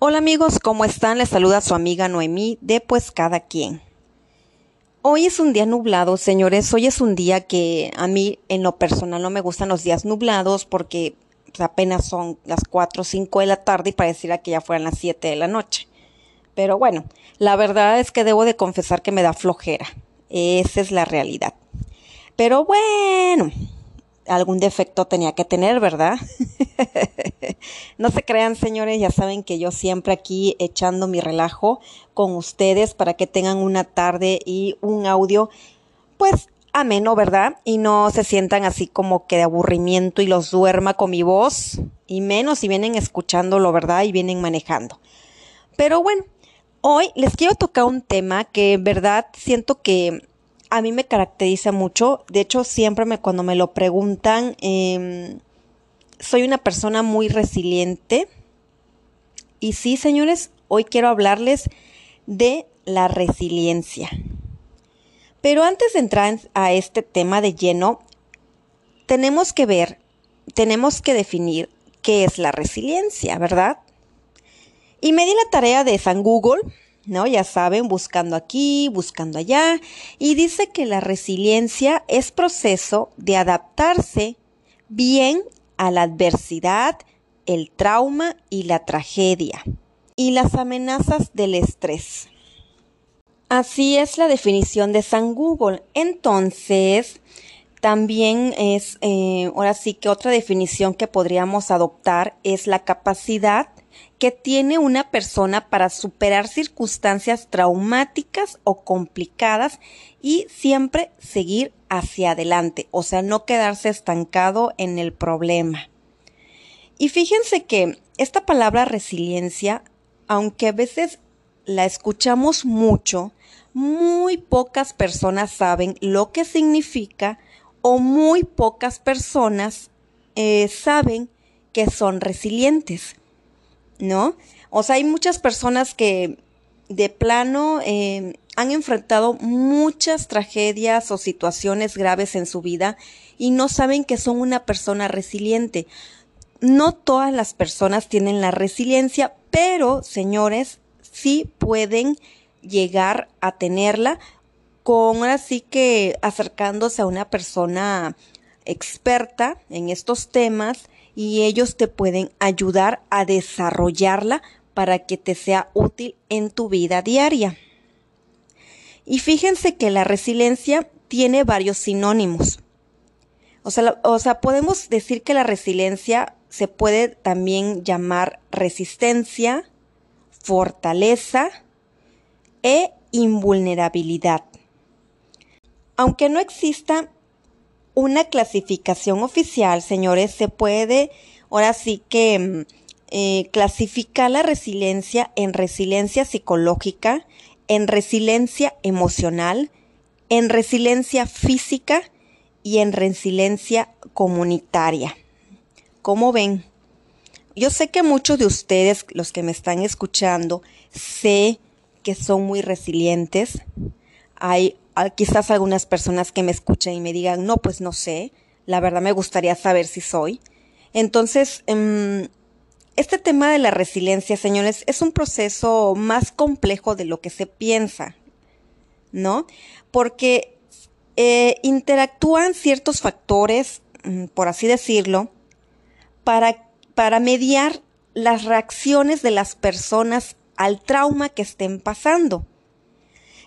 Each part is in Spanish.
Hola amigos, ¿cómo están? Les saluda su amiga Noemí de Pues Cada Quien. Hoy es un día nublado, señores. Hoy es un día que a mí en lo personal no me gustan los días nublados porque pues, apenas son las 4 o 5 de la tarde y pareciera que ya fueran las 7 de la noche. Pero bueno, la verdad es que debo de confesar que me da flojera. Esa es la realidad. Pero bueno, algún defecto tenía que tener, ¿verdad? no se crean, señores, ya saben que yo siempre aquí echando mi relajo con ustedes para que tengan una tarde y un audio, pues ameno, ¿verdad? Y no se sientan así como que de aburrimiento y los duerma con mi voz, y menos si vienen escuchándolo, ¿verdad? Y vienen manejando. Pero bueno, hoy les quiero tocar un tema que en verdad siento que a mí me caracteriza mucho. De hecho, siempre me, cuando me lo preguntan, em, soy una persona muy resiliente. Y sí, señores, hoy quiero hablarles de la resiliencia. Pero antes de entrar a este tema de lleno, tenemos que ver, tenemos que definir qué es la resiliencia, ¿verdad? Y me di la tarea de San Google ¿no? Ya saben, buscando aquí, buscando allá, y dice que la resiliencia es proceso de adaptarse bien a la adversidad, el trauma y la tragedia, y las amenazas del estrés. Así es la definición de San Google. Entonces, también es, eh, ahora sí que otra definición que podríamos adoptar es la capacidad que tiene una persona para superar circunstancias traumáticas o complicadas y siempre seguir hacia adelante, o sea, no quedarse estancado en el problema. Y fíjense que esta palabra resiliencia, aunque a veces la escuchamos mucho, muy pocas personas saben lo que significa o muy pocas personas eh, saben que son resilientes. ¿No? O sea, hay muchas personas que de plano eh, han enfrentado muchas tragedias o situaciones graves en su vida y no saben que son una persona resiliente. No todas las personas tienen la resiliencia, pero señores, sí pueden llegar a tenerla con así que acercándose a una persona experta en estos temas y ellos te pueden ayudar a desarrollarla para que te sea útil en tu vida diaria. Y fíjense que la resiliencia tiene varios sinónimos. O sea, o sea, podemos decir que la resiliencia se puede también llamar resistencia, fortaleza e invulnerabilidad. Aunque no exista una clasificación oficial, señores, se puede ahora sí que mm, eh, clasificar la resiliencia en resiliencia psicológica, en resiliencia emocional, en resiliencia física y en resiliencia comunitaria. ¿Cómo ven? Yo sé que muchos de ustedes, los que me están escuchando, sé que son muy resilientes. Hay quizás algunas personas que me escuchen y me digan, no, pues no sé, la verdad me gustaría saber si soy. Entonces, em, este tema de la resiliencia, señores, es un proceso más complejo de lo que se piensa, ¿no? Porque eh, interactúan ciertos factores, mm, por así decirlo, para, para mediar las reacciones de las personas al trauma que estén pasando.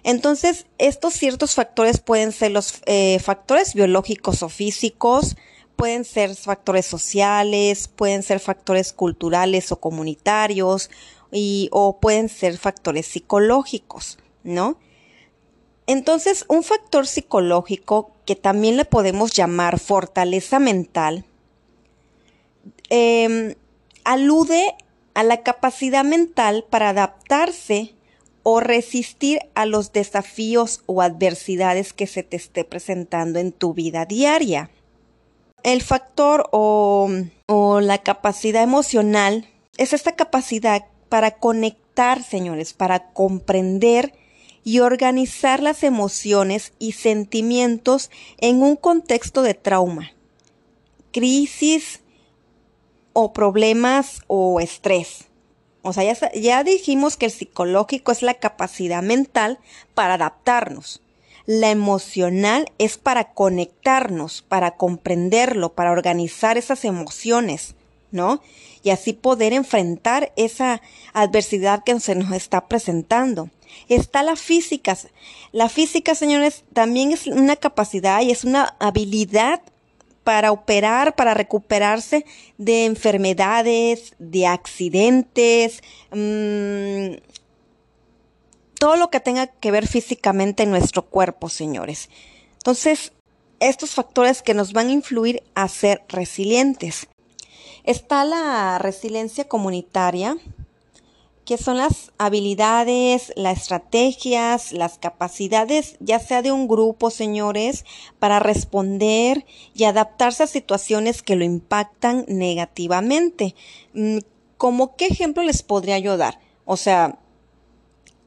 Entonces, estos ciertos factores pueden ser los eh, factores biológicos o físicos, pueden ser factores sociales, pueden ser factores culturales o comunitarios, y, o pueden ser factores psicológicos, ¿no? Entonces, un factor psicológico que también le podemos llamar fortaleza mental, em, alude a la capacidad mental para adaptarse o resistir a los desafíos o adversidades que se te esté presentando en tu vida diaria. El factor o, la capacidad emocional es esta capacidad para conectar, señores, para comprender y organizar las emociones y sentimientos en un contexto de trauma, crisis o problemas o estrés. O sea, ya, ya dijimos que el psicológico es la capacidad mental para adaptarnos. La emocional es para conectarnos, para comprenderlo, para organizar esas emociones, ¿no? Y así poder enfrentar esa adversidad que se nos está presentando. Está la física. La física, señores, también es una capacidad y es una habilidad para operar, para recuperarse de enfermedades, de accidentes, mmm, todo lo que tenga que ver físicamente en nuestro cuerpo, señores. Entonces, estos factores que nos van a influir a ser resilientes. Está la resiliencia comunitaria, que son las habilidades, las estrategias, las capacidades, ya sea de un grupo, señores, para responder y adaptarse a situaciones que lo impactan negativamente. Mm, ¿Cómo qué ejemplo les podría yo dar? O sea,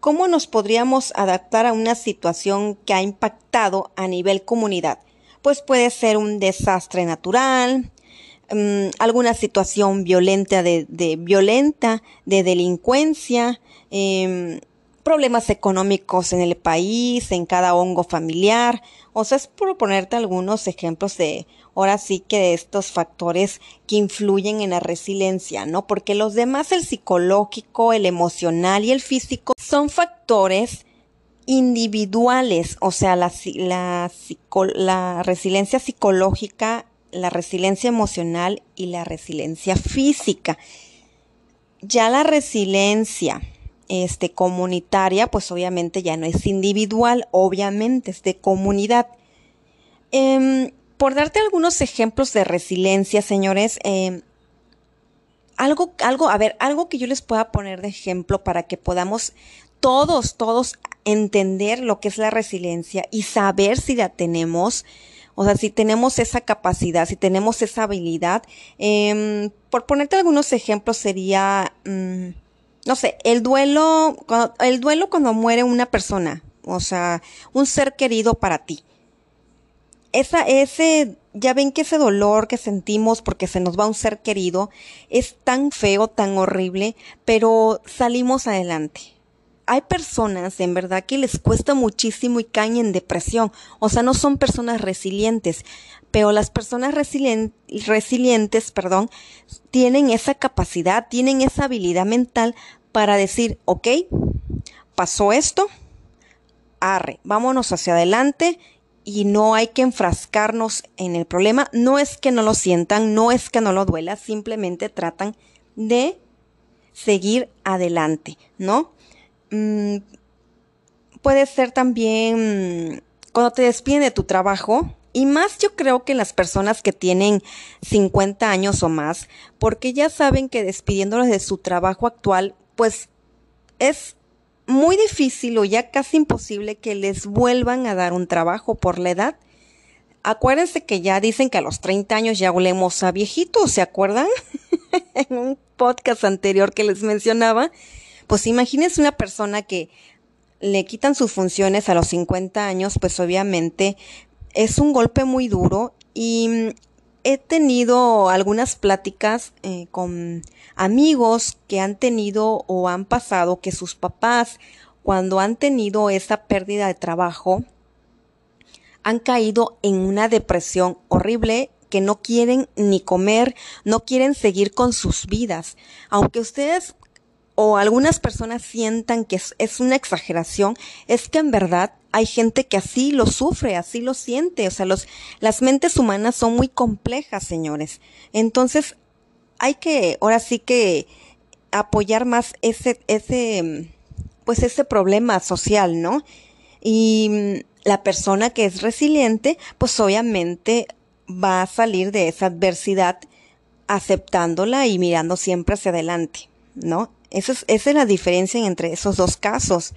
¿Cómo nos podríamos adaptar a una situación que ha impactado a nivel comunidad? Pues puede ser un desastre natural, mm, alguna situación violenta de, violenta, de delincuencia, em, problemas económicos en el país, en cada hongo familiar. O sea, es por ponerte algunos ejemplos de, ahora sí que de estos factores que influyen en la resiliencia, ¿no? Porque los demás, el psicológico, el emocional y el físico, son factores individuales, o sea, la, la, la resiliencia psicológica, la resiliencia emocional y la resiliencia física. Ya la resiliencia este, comunitaria, pues obviamente ya no es individual, obviamente es de comunidad. Em, por darte algunos ejemplos de resiliencia, señores, em, algo, algo, a ver, algo que yo les pueda poner de ejemplo para que podamos todos, todos entender lo que es la resiliencia y saber si la tenemos, o sea, si tenemos esa capacidad, si tenemos esa habilidad. Em, por ponerte algunos ejemplos sería, mm, no sé, el duelo, el duelo cuando muere una persona, o sea, un ser querido para ti. Esa, ese, ya ven que ese dolor que sentimos porque se nos va un ser querido es tan feo, tan horrible, pero salimos adelante. Hay personas, en verdad, que les cuesta muchísimo y caen en depresión. O sea, no son personas resilientes, pero las personas resilientes, perdón, tienen esa capacidad, tienen esa habilidad mental para decir, ok, pasó esto, arre, vámonos hacia adelante y no hay que enfrascarnos en el problema. No es que no lo sientan, no es que no lo duela, simplemente tratan de seguir adelante, ¿no? Mm, puede ser también cuando te despiden de tu trabajo, y más yo creo que las personas que tienen 50 años o más, porque ya saben que despidiéndolos de su trabajo actual, pues es muy difícil o ya casi imposible que les vuelvan a dar un trabajo por la edad. Acuérdense que ya dicen que a los 30 años ya volvemos a viejitos, ¿se acuerdan? en un podcast anterior que les mencionaba. Pues imagínense una persona que le quitan sus funciones a los 50 años, pues obviamente es un golpe muy duro y he tenido algunas pláticas eh, con amigos que han tenido o han pasado que sus papás, cuando han tenido esa pérdida de trabajo, han caído en una depresión horrible que no quieren ni comer, no quieren seguir con sus vidas. Aunque ustedes o algunas personas sientan que es, una exageración, es que en verdad hay gente que así lo sufre, así lo siente. O sea, las mentes humanas son muy complejas, señores. Entonces, hay que, ahora sí que apoyar más ese, ese, pues ese problema social, ¿no? Y la persona que es resiliente, pues obviamente va a salir de esa adversidad aceptándola y mirando siempre hacia adelante, ¿no? Esa es, la diferencia entre esos dos casos.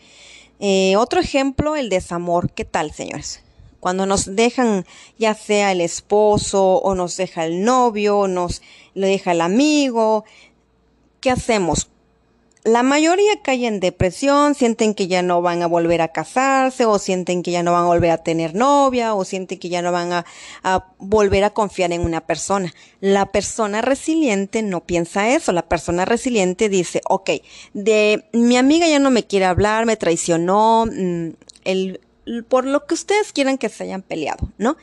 Eh, otro ejemplo, el desamor. ¿Qué tal, señores? Cuando nos dejan ya sea el esposo o nos deja el novio, o nos lo deja el amigo, ¿qué hacemos? La mayoría cae en depresión, sienten que ya no van a volver a casarse o sienten que ya no van a volver a tener novia o sienten que ya no van a, volver a confiar en una persona. La persona resiliente no piensa eso. La persona resiliente dice, ok, de mi amiga ya no me quiere hablar, me traicionó, mm, el, por lo que ustedes quieran que se hayan peleado, ¿no?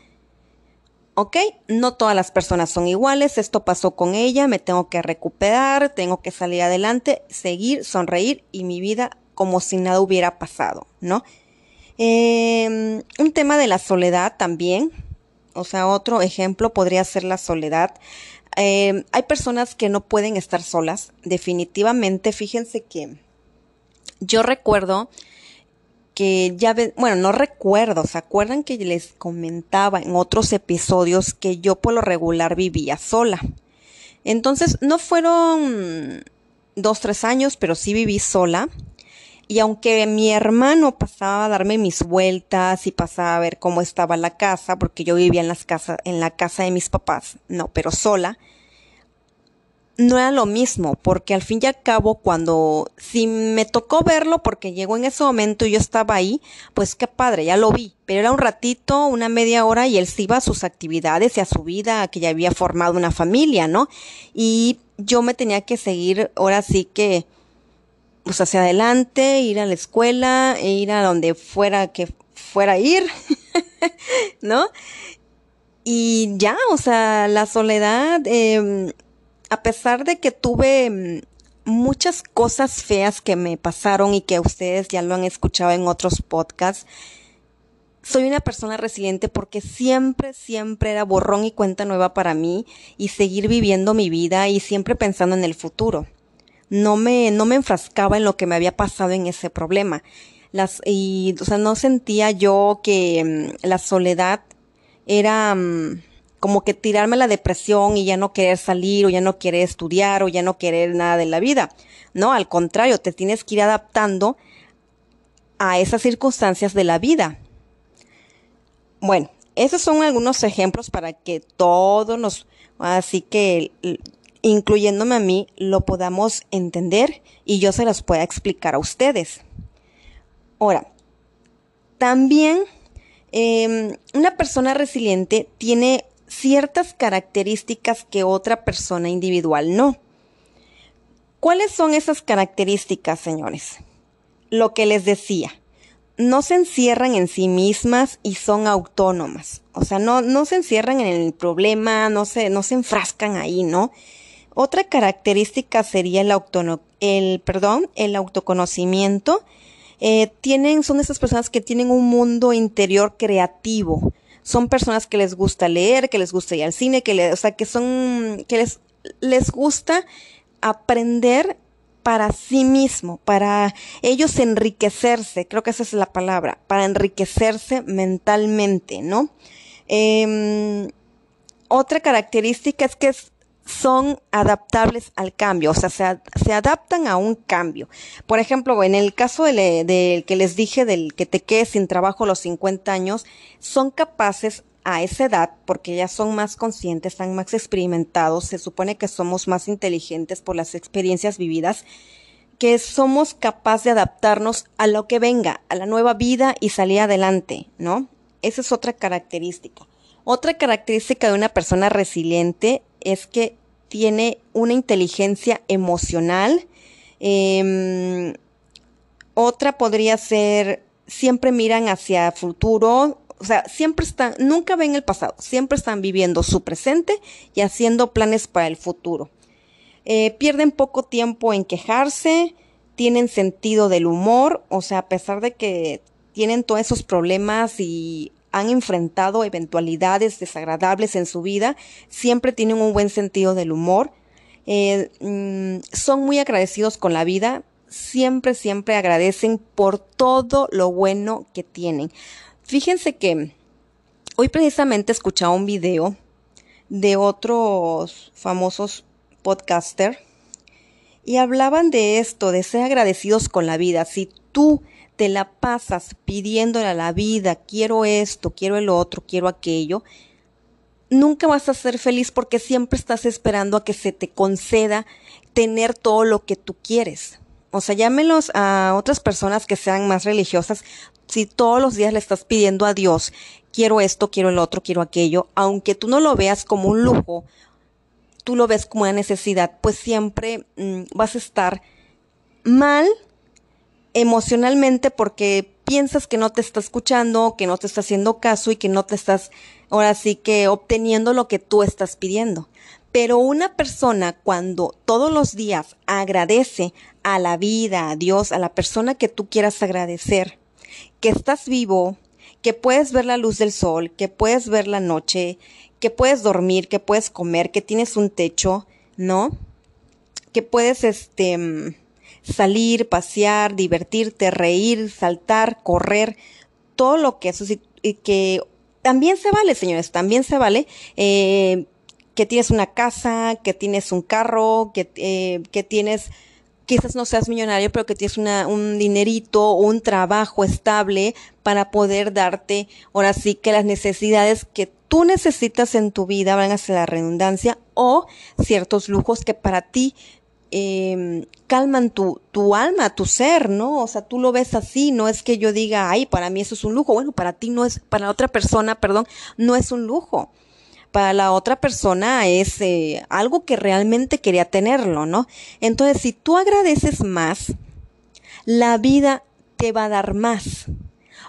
¿Ok? No todas las personas son iguales, esto pasó con ella, me tengo que recuperar, tengo que salir adelante, seguir, sonreír y mi vida como si nada hubiera pasado, ¿no? Em, un tema de la soledad también, o sea, otro ejemplo podría ser la soledad. Em, hay personas que no pueden estar solas, definitivamente, fíjense que yo recuerdo que ya bueno, no recuerdo, ¿se acuerdan que les comentaba en otros episodios que yo por lo regular vivía sola? Entonces, no fueron dos, tres años, pero sí viví sola. Y aunque mi hermano pasaba a darme mis vueltas y pasaba a ver cómo estaba la casa, porque yo vivía en las casas, en la casa de mis papás, no, pero sola, no era lo mismo, porque al fin y al cabo, cuando, si me tocó verlo porque llegó en ese momento y yo estaba ahí, pues qué padre, ya lo vi, pero era un ratito, una media hora y él se iba a sus actividades y a su vida, que ya había formado una familia, ¿no? Y yo me tenía que seguir, ahora sí que, pues hacia adelante, ir a la escuela, e ir a donde fuera que fuera a ir, ¿no? Y ya, o sea, la soledad, eh, a pesar de que tuve mm, muchas cosas feas que me pasaron y que ustedes ya lo han escuchado en otros podcasts, soy una persona resiliente porque siempre, siempre era borrón y cuenta nueva para mí y seguir viviendo mi vida y siempre pensando en el futuro. No me, no me enfrascaba en lo que me había pasado en ese problema. Las, y, o sea, no sentía yo que mm, la soledad era, mm, como que tirarme la depresión y ya no querer salir o ya no querer estudiar o ya no querer nada de la vida. No, al contrario, te tienes que ir adaptando a esas circunstancias de la vida. Bueno, esos son algunos ejemplos para que todos nos, así que incluyéndome a mí, lo podamos entender y yo se los pueda explicar a ustedes. Ahora, también em, una persona resiliente tiene ciertas características que otra persona individual no. ¿Cuáles son esas características, señores? Lo que les decía, no se encierran en sí mismas y son autónomas. O sea, no, no se encierran en el problema, no se, no se enfrascan ahí, ¿no? Otra característica sería el, el, perdón, el autoconocimiento. Eh, tienen, son esas personas que tienen un mundo interior creativo son personas que les gusta leer, que les gusta ir al cine, que o sea, que son, que les, les gusta aprender para sí mismo, para ellos enriquecerse, creo que esa es la palabra, para enriquecerse mentalmente, ¿no? Em, otra característica es que son adaptables al cambio, o sea, se, adaptan a un cambio. Por ejemplo, en el caso del que les dije del que te quedes sin trabajo a los 50 años, son capaces a esa edad, porque ya son más conscientes, están más experimentados, se supone que somos más inteligentes por las experiencias vividas, que somos capaces de adaptarnos a lo que venga, a la nueva vida y salir adelante, ¿no? Esa es otra característica. Otra característica de una persona resiliente es que tiene una inteligencia emocional. Em, otra podría ser, siempre miran hacia futuro, o sea, siempre están, nunca ven el pasado, siempre están viviendo su presente y haciendo planes para el futuro. Eh, pierden poco tiempo en quejarse, tienen sentido del humor, o sea, a pesar de que tienen todos esos problemas y han enfrentado eventualidades desagradables en su vida, siempre tienen un buen sentido del humor, eh, mm, son muy agradecidos con la vida, siempre, siempre agradecen por todo lo bueno que tienen. Fíjense que hoy precisamente escuchaba un video de otros famosos podcaster y hablaban de esto, de ser agradecidos con la vida. Si tú te la pasas pidiéndole a la vida, quiero esto, quiero el otro, quiero aquello, nunca vas a ser feliz porque siempre estás esperando a que se te conceda tener todo lo que tú quieres. O sea, llámelos a otras personas que sean más religiosas. Si todos los días le estás pidiendo a Dios, quiero esto, quiero el otro, quiero aquello, aunque tú no lo veas como un lujo, tú lo ves como una necesidad, pues siempre mm, vas a estar mal emocionalmente porque piensas que no te está escuchando, que no te está haciendo caso y que no te estás, ahora sí que obteniendo lo que tú estás pidiendo. Pero una persona cuando todos los días agradece a la vida, a Dios, a la persona que tú quieras agradecer, que estás vivo, que puedes ver la luz del sol, que puedes ver la noche, que puedes dormir, que puedes comer, que tienes un techo, ¿no? Que puedes, este, mm, salir, pasear, divertirte, reír, saltar, correr, todo lo que eso que también se vale, señores, también se vale, eh, que tienes una casa, que tienes un carro, que, eh, que tienes, quizás no seas millonario, pero que tienes una, un dinerito, un trabajo estable para poder darte, ahora sí que las necesidades que tú necesitas en tu vida, van a ser la redundancia, o ciertos lujos que para ti eh, calman tu, tu alma, tu ser, ¿no? O sea, tú lo ves así, no es que yo diga, ay, para mí eso es un lujo. Bueno, para ti no es, para otra persona, perdón, no es un lujo. Para la otra persona es eh, algo que realmente quería tenerlo, ¿no? Entonces, si tú agradeces más, la vida te va a dar más.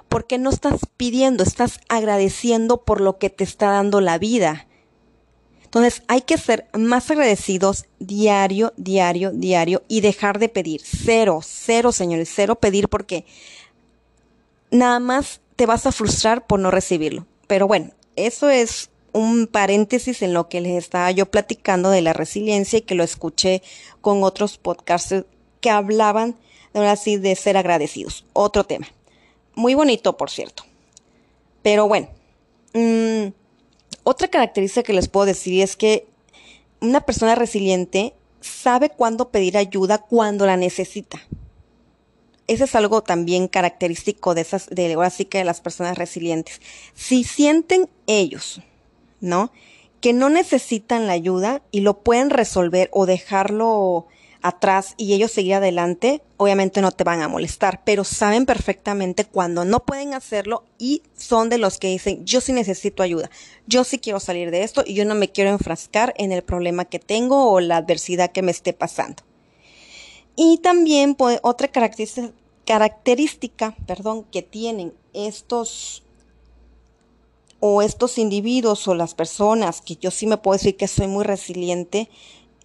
Porque no estás pidiendo, estás agradeciendo por lo que te está dando la vida. Entonces hay que ser más agradecidos diario, diario, diario y dejar de pedir. Cero, cero, señores, cero pedir porque nada más te vas a frustrar por no recibirlo. Pero bueno, eso es un paréntesis en lo que les estaba yo platicando de la resiliencia y que lo escuché con otros podcasts que hablaban de ser agradecidos. Otro tema. Muy bonito, por cierto. Pero bueno, mmm, otra característica que les puedo decir es que una persona resiliente sabe cuándo pedir ayuda cuando la necesita. Eso es algo también característico de esas, de ahora sí que de las personas resilientes. Si sienten ellos, ¿no? Que no necesitan la ayuda y lo pueden resolver o dejarlo atrás y ellos seguir adelante, obviamente no te van a molestar, pero saben perfectamente cuando no pueden hacerlo y son de los que dicen, yo sí necesito ayuda, yo sí quiero salir de esto y yo no me quiero enfrascar en el problema que tengo o la adversidad que me esté pasando. Y también pues, otra característica, característica perdón, que tienen estos o estos individuos o las personas, que yo sí me puedo decir que soy muy resiliente,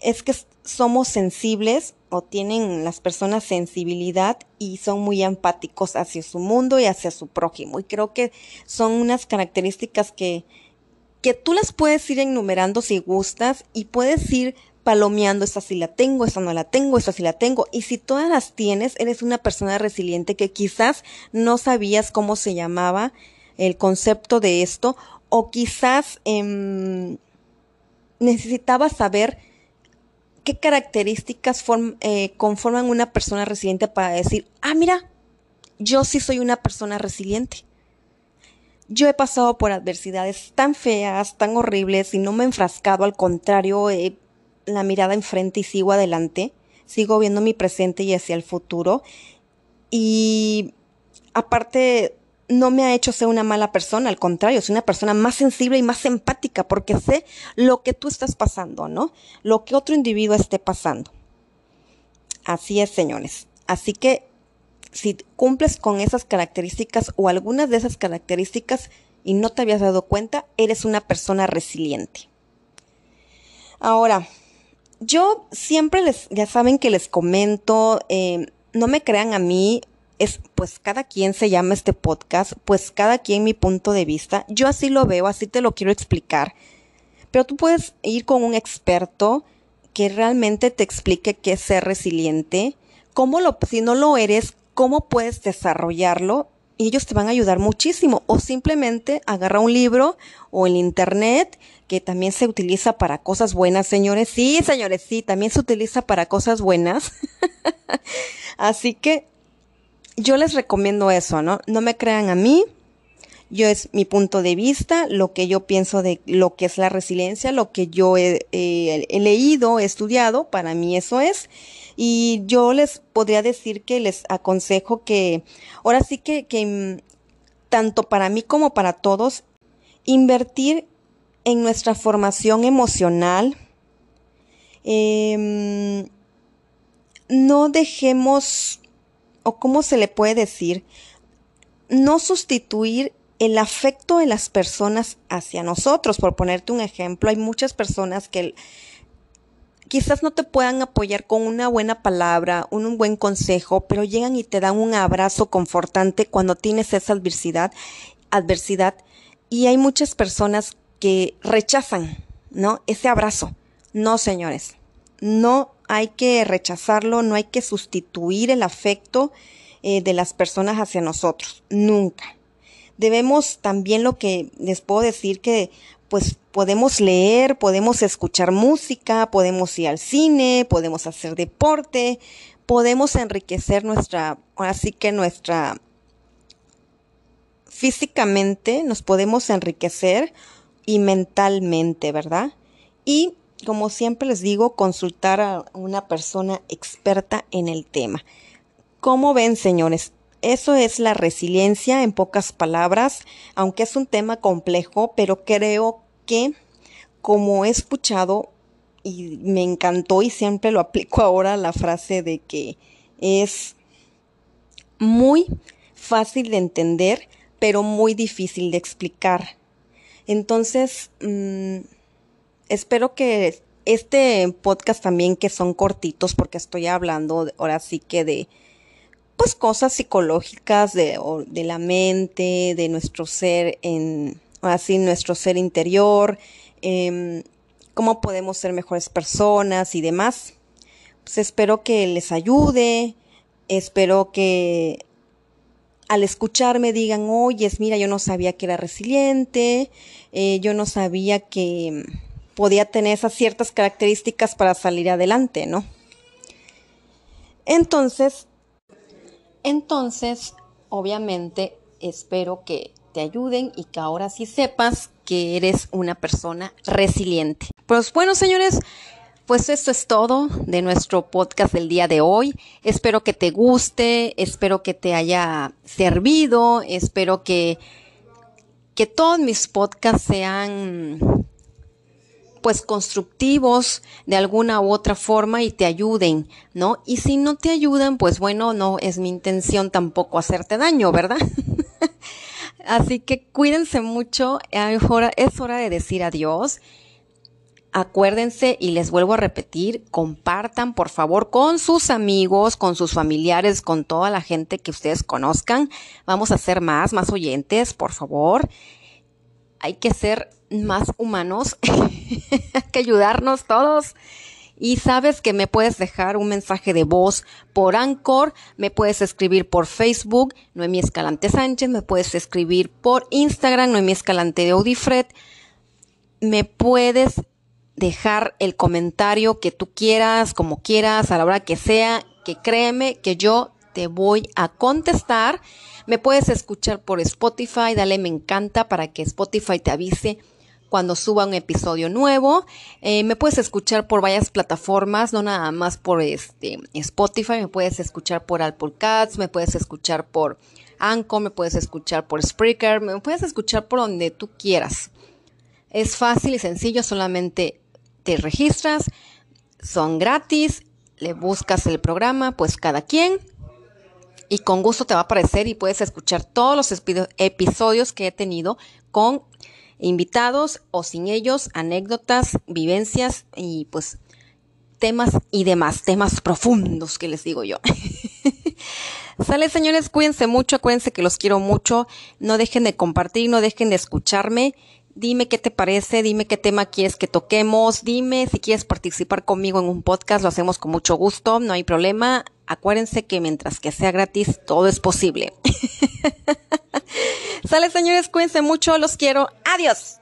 es que somos sensibles o tienen las personas sensibilidad y son muy empáticos hacia su mundo y hacia su prójimo. Y creo que son unas características que, que tú las puedes ir enumerando si gustas y puedes ir palomeando, esta sí la tengo, esta no la tengo, esta sí la tengo. Y si todas las tienes, eres una persona resiliente que quizás no sabías cómo se llamaba el concepto de esto o quizás eh, necesitabas saber qué características eh, conforman una persona resiliente para decir, ah, mira, yo sí soy una persona resiliente. Yo he pasado por adversidades tan feas, tan horribles y no me he enfrascado, al contrario, la mirada enfrente y sigo adelante, sigo viendo mi presente y hacia el futuro. Y aparte no me ha hecho ser una mala persona, al contrario, soy una persona más sensible y más empática porque sé lo que tú estás pasando, ¿no? Lo que otro individuo esté pasando. Así es, señores. Así que si cumples con esas características o algunas de esas características y no te habías dado cuenta, eres una persona resiliente. Ahora, yo siempre les, ya saben que les comento, eh, no me crean a mí, es pues cada quien se llama este podcast, pues cada quien mi punto de vista. Yo así lo veo, así te lo quiero explicar. Pero tú puedes ir con un experto que realmente te explique qué es ser resiliente, cómo lo, si no lo eres, cómo puedes desarrollarlo y ellos te van a ayudar muchísimo. O simplemente agarra un libro o el internet, que también se utiliza para cosas buenas, señores. Sí, señores, sí, también se utiliza para cosas buenas. Así que yo les recomiendo eso, ¿no? No me crean a mí. Yo es mi punto de vista, lo que yo pienso de lo que es la resiliencia, lo que yo he, leído, he estudiado, para mí eso es. Y yo les podría decir que les aconsejo que, ahora sí que, que mm, tanto para mí como para todos, invertir en nuestra formación emocional. Em, no dejemos, o cómo se le puede decir, no sustituir el afecto de las personas hacia nosotros. Por ponerte un ejemplo, hay muchas personas que quizás no te puedan apoyar con una buena palabra, un, buen consejo, pero llegan y te dan un abrazo confortante cuando tienes esa adversidad, adversidad. Y hay muchas personas que rechazan, ¿no? Ese abrazo. No, señores. No hay que rechazarlo, no hay que sustituir el afecto eh, de las personas hacia nosotros. Nunca. Debemos también lo que les puedo decir que pues podemos leer, podemos escuchar música, podemos ir al cine, podemos hacer deporte, podemos enriquecer nuestra, así que nuestra físicamente nos podemos enriquecer y mentalmente, ¿verdad? Y como siempre les digo, consultar a una persona experta en el tema. ¿Cómo ven, señores? Eso es la resiliencia en pocas palabras, aunque es un tema complejo, pero creo que como he escuchado y me encantó y siempre lo aplico ahora la frase de que es muy fácil de entender, pero muy difícil de explicar. Entonces, mm, espero que este podcast también, que son cortitos, porque estoy hablando ahora sí que de pues cosas psicológicas de, de la mente, de nuestro ser en, así nuestro ser interior, em, cómo podemos ser mejores personas y demás. Pues espero que les ayude, espero que al escucharme digan, oye, mira, yo no sabía que era resiliente, eh, yo no sabía que podía tener esas ciertas características para salir adelante, ¿no? Entonces, entonces, obviamente, espero que te ayuden y que ahora sí sepas que eres una persona resiliente. Pues bueno, señores, pues esto es todo de nuestro podcast del día de hoy. Espero que te guste, espero que te haya servido, espero que, que todos mis podcasts sean pues constructivos de alguna u otra forma y te ayuden, ¿no? Y si no te ayudan, pues bueno, no es mi intención tampoco hacerte daño, ¿verdad? Así que cuídense mucho, es hora de decir adiós. Acuérdense y les vuelvo a repetir, compartan por favor con sus amigos, con sus familiares, con toda la gente que ustedes conozcan. Vamos a ser más, más oyentes, por favor. Hay que ser más humanos, que ayudarnos todos. Y sabes que me puedes dejar un mensaje de voz por Anchor, me puedes escribir por Facebook, Noemí Escalante Sánchez, me puedes escribir por Instagram, Noemí Escalante de Audifred, me puedes dejar el comentario que tú quieras, como quieras, a la hora que sea, que créeme que yo te voy a contestar. Me puedes escuchar por Spotify, dale me encanta para que Spotify te avise cuando suba un episodio nuevo. Eh, me puedes escuchar por varias plataformas, no nada más por este Spotify, me puedes escuchar por Apple Cats, me puedes escuchar por Anchor, me puedes escuchar por Spreaker, me puedes escuchar por donde tú quieras. Es fácil y sencillo, solamente te registras, son gratis, le buscas el programa, pues cada quien. Y con gusto te va a aparecer y puedes escuchar todos los episodios que he tenido con invitados o sin ellos, anécdotas, vivencias y pues temas y demás, temas profundos que les digo yo. Sale señores, cuídense mucho, acuérdense que los quiero mucho, no dejen de compartir, no dejen de escucharme. Dime qué te parece, dime qué tema quieres que toquemos, dime si quieres participar conmigo en un podcast, lo hacemos con mucho gusto, no hay problema. Acuérdense que mientras que sea gratis, todo es posible. Sale señores, cuídense mucho, los quiero. Adiós.